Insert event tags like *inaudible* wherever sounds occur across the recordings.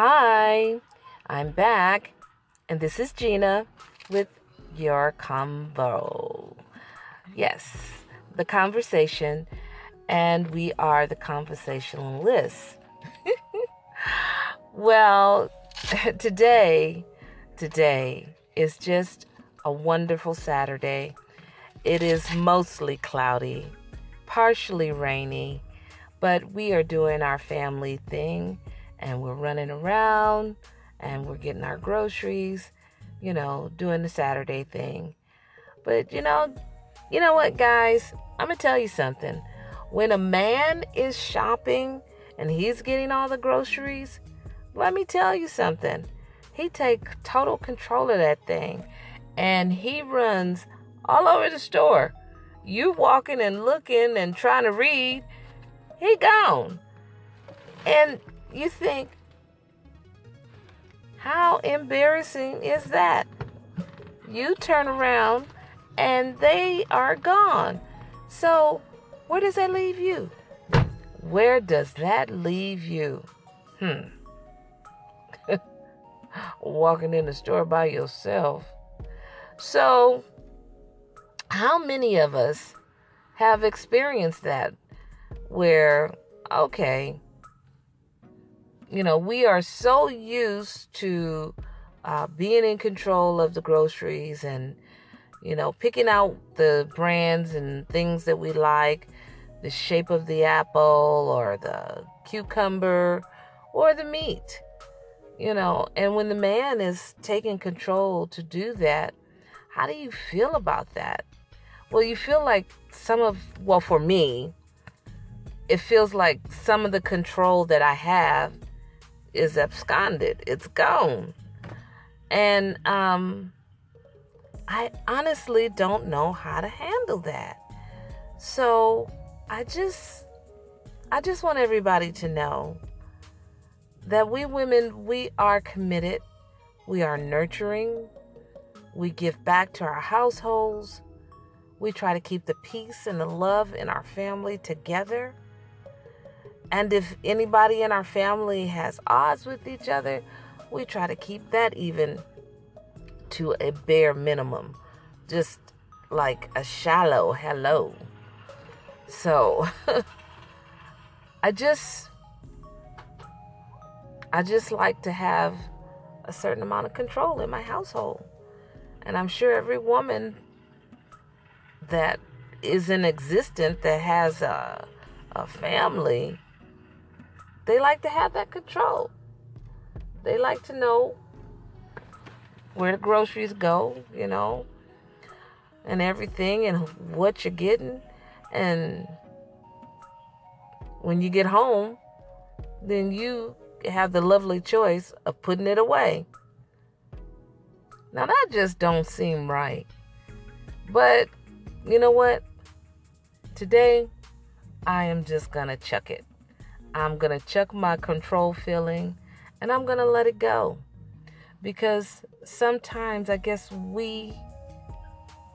Hi, I'm back, and this is Gina with your convo. Yes, the conversation, and we are the conversationalists. *laughs* well, *laughs* today, today is just a wonderful Saturday. It is mostly cloudy, partially rainy, but we are doing our family thing and we're running around and we're getting our groceries, you know, doing the Saturday thing. But you know, you know what, guys? I'm gonna tell you something. When a man is shopping and he's getting all the groceries, let me tell you something. He take total control of that thing and he runs all over the store. You walking and looking and trying to read, he gone. And you think, how embarrassing is that? You turn around and they are gone. So, where does that leave you? Where does that leave you? Hmm. *laughs* Walking in the store by yourself. So, how many of us have experienced that where, okay, you know, we are so used to uh, being in control of the groceries and, you know, picking out the brands and things that we like, the shape of the apple or the cucumber or the meat, you know. And when the man is taking control to do that, how do you feel about that? Well, you feel like some of, well, for me, it feels like some of the control that I have is absconded. It's gone. And um I honestly don't know how to handle that. So, I just I just want everybody to know that we women we are committed. We are nurturing. We give back to our households. We try to keep the peace and the love in our family together. And if anybody in our family has odds with each other, we try to keep that even to a bare minimum. Just like a shallow hello. So *laughs* I just I just like to have a certain amount of control in my household. And I'm sure every woman that is in existence that has a, a family they like to have that control. They like to know where the groceries go, you know, and everything and what you're getting. And when you get home, then you have the lovely choice of putting it away. Now that just don't seem right. But you know what? Today I am just going to chuck it. I'm going to chuck my control feeling and I'm going to let it go. Because sometimes I guess we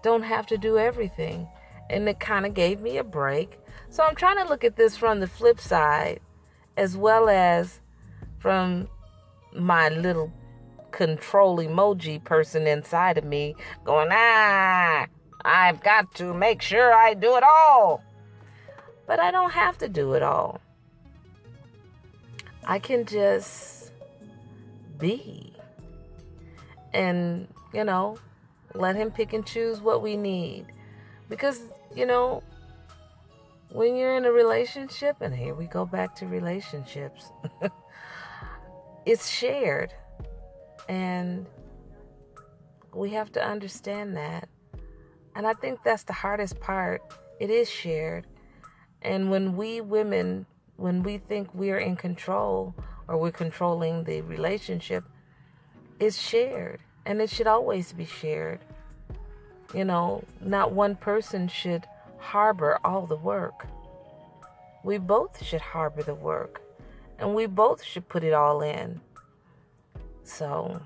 don't have to do everything. And it kind of gave me a break. So I'm trying to look at this from the flip side as well as from my little control emoji person inside of me going, ah, I've got to make sure I do it all. But I don't have to do it all. I can just be and, you know, let him pick and choose what we need. Because, you know, when you're in a relationship, and here we go back to relationships, *laughs* it's shared. And we have to understand that. And I think that's the hardest part. It is shared. And when we women when we think we're in control or we're controlling the relationship, it's shared and it should always be shared. You know, not one person should harbor all the work. We both should harbor the work and we both should put it all in. So,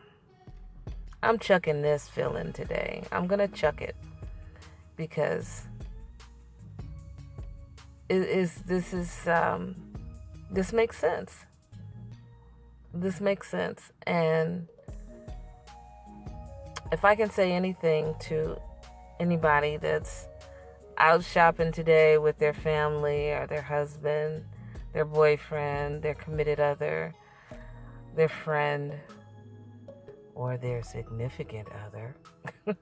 I'm chucking this feeling today. I'm going to chuck it because is this is um, this makes sense this makes sense. And if I can say anything to anybody that's out shopping today with their family or their husband, their boyfriend, their committed other, their friend, or their significant other, *laughs*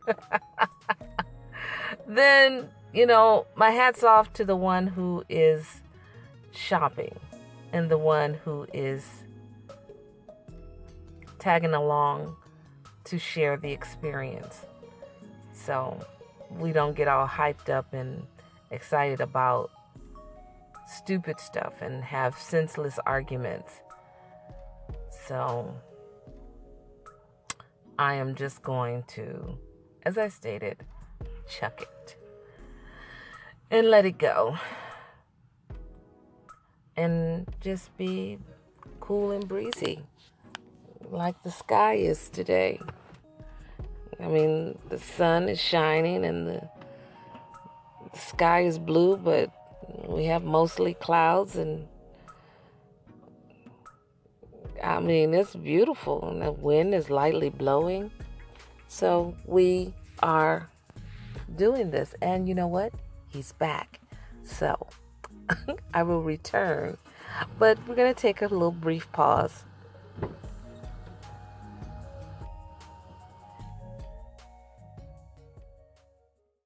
then, you know, my hat's off to the one who is shopping and the one who is tagging along to share the experience. So we don't get all hyped up and excited about stupid stuff and have senseless arguments. So I am just going to, as I stated, chuck it and let it go. And just be cool and breezy like the sky is today. I mean, the sun is shining and the, the sky is blue, but we have mostly clouds and I mean, it's beautiful and the wind is lightly blowing. So we are doing this. And you know what? He's back. So *laughs* I will return. But we're going to take a little brief pause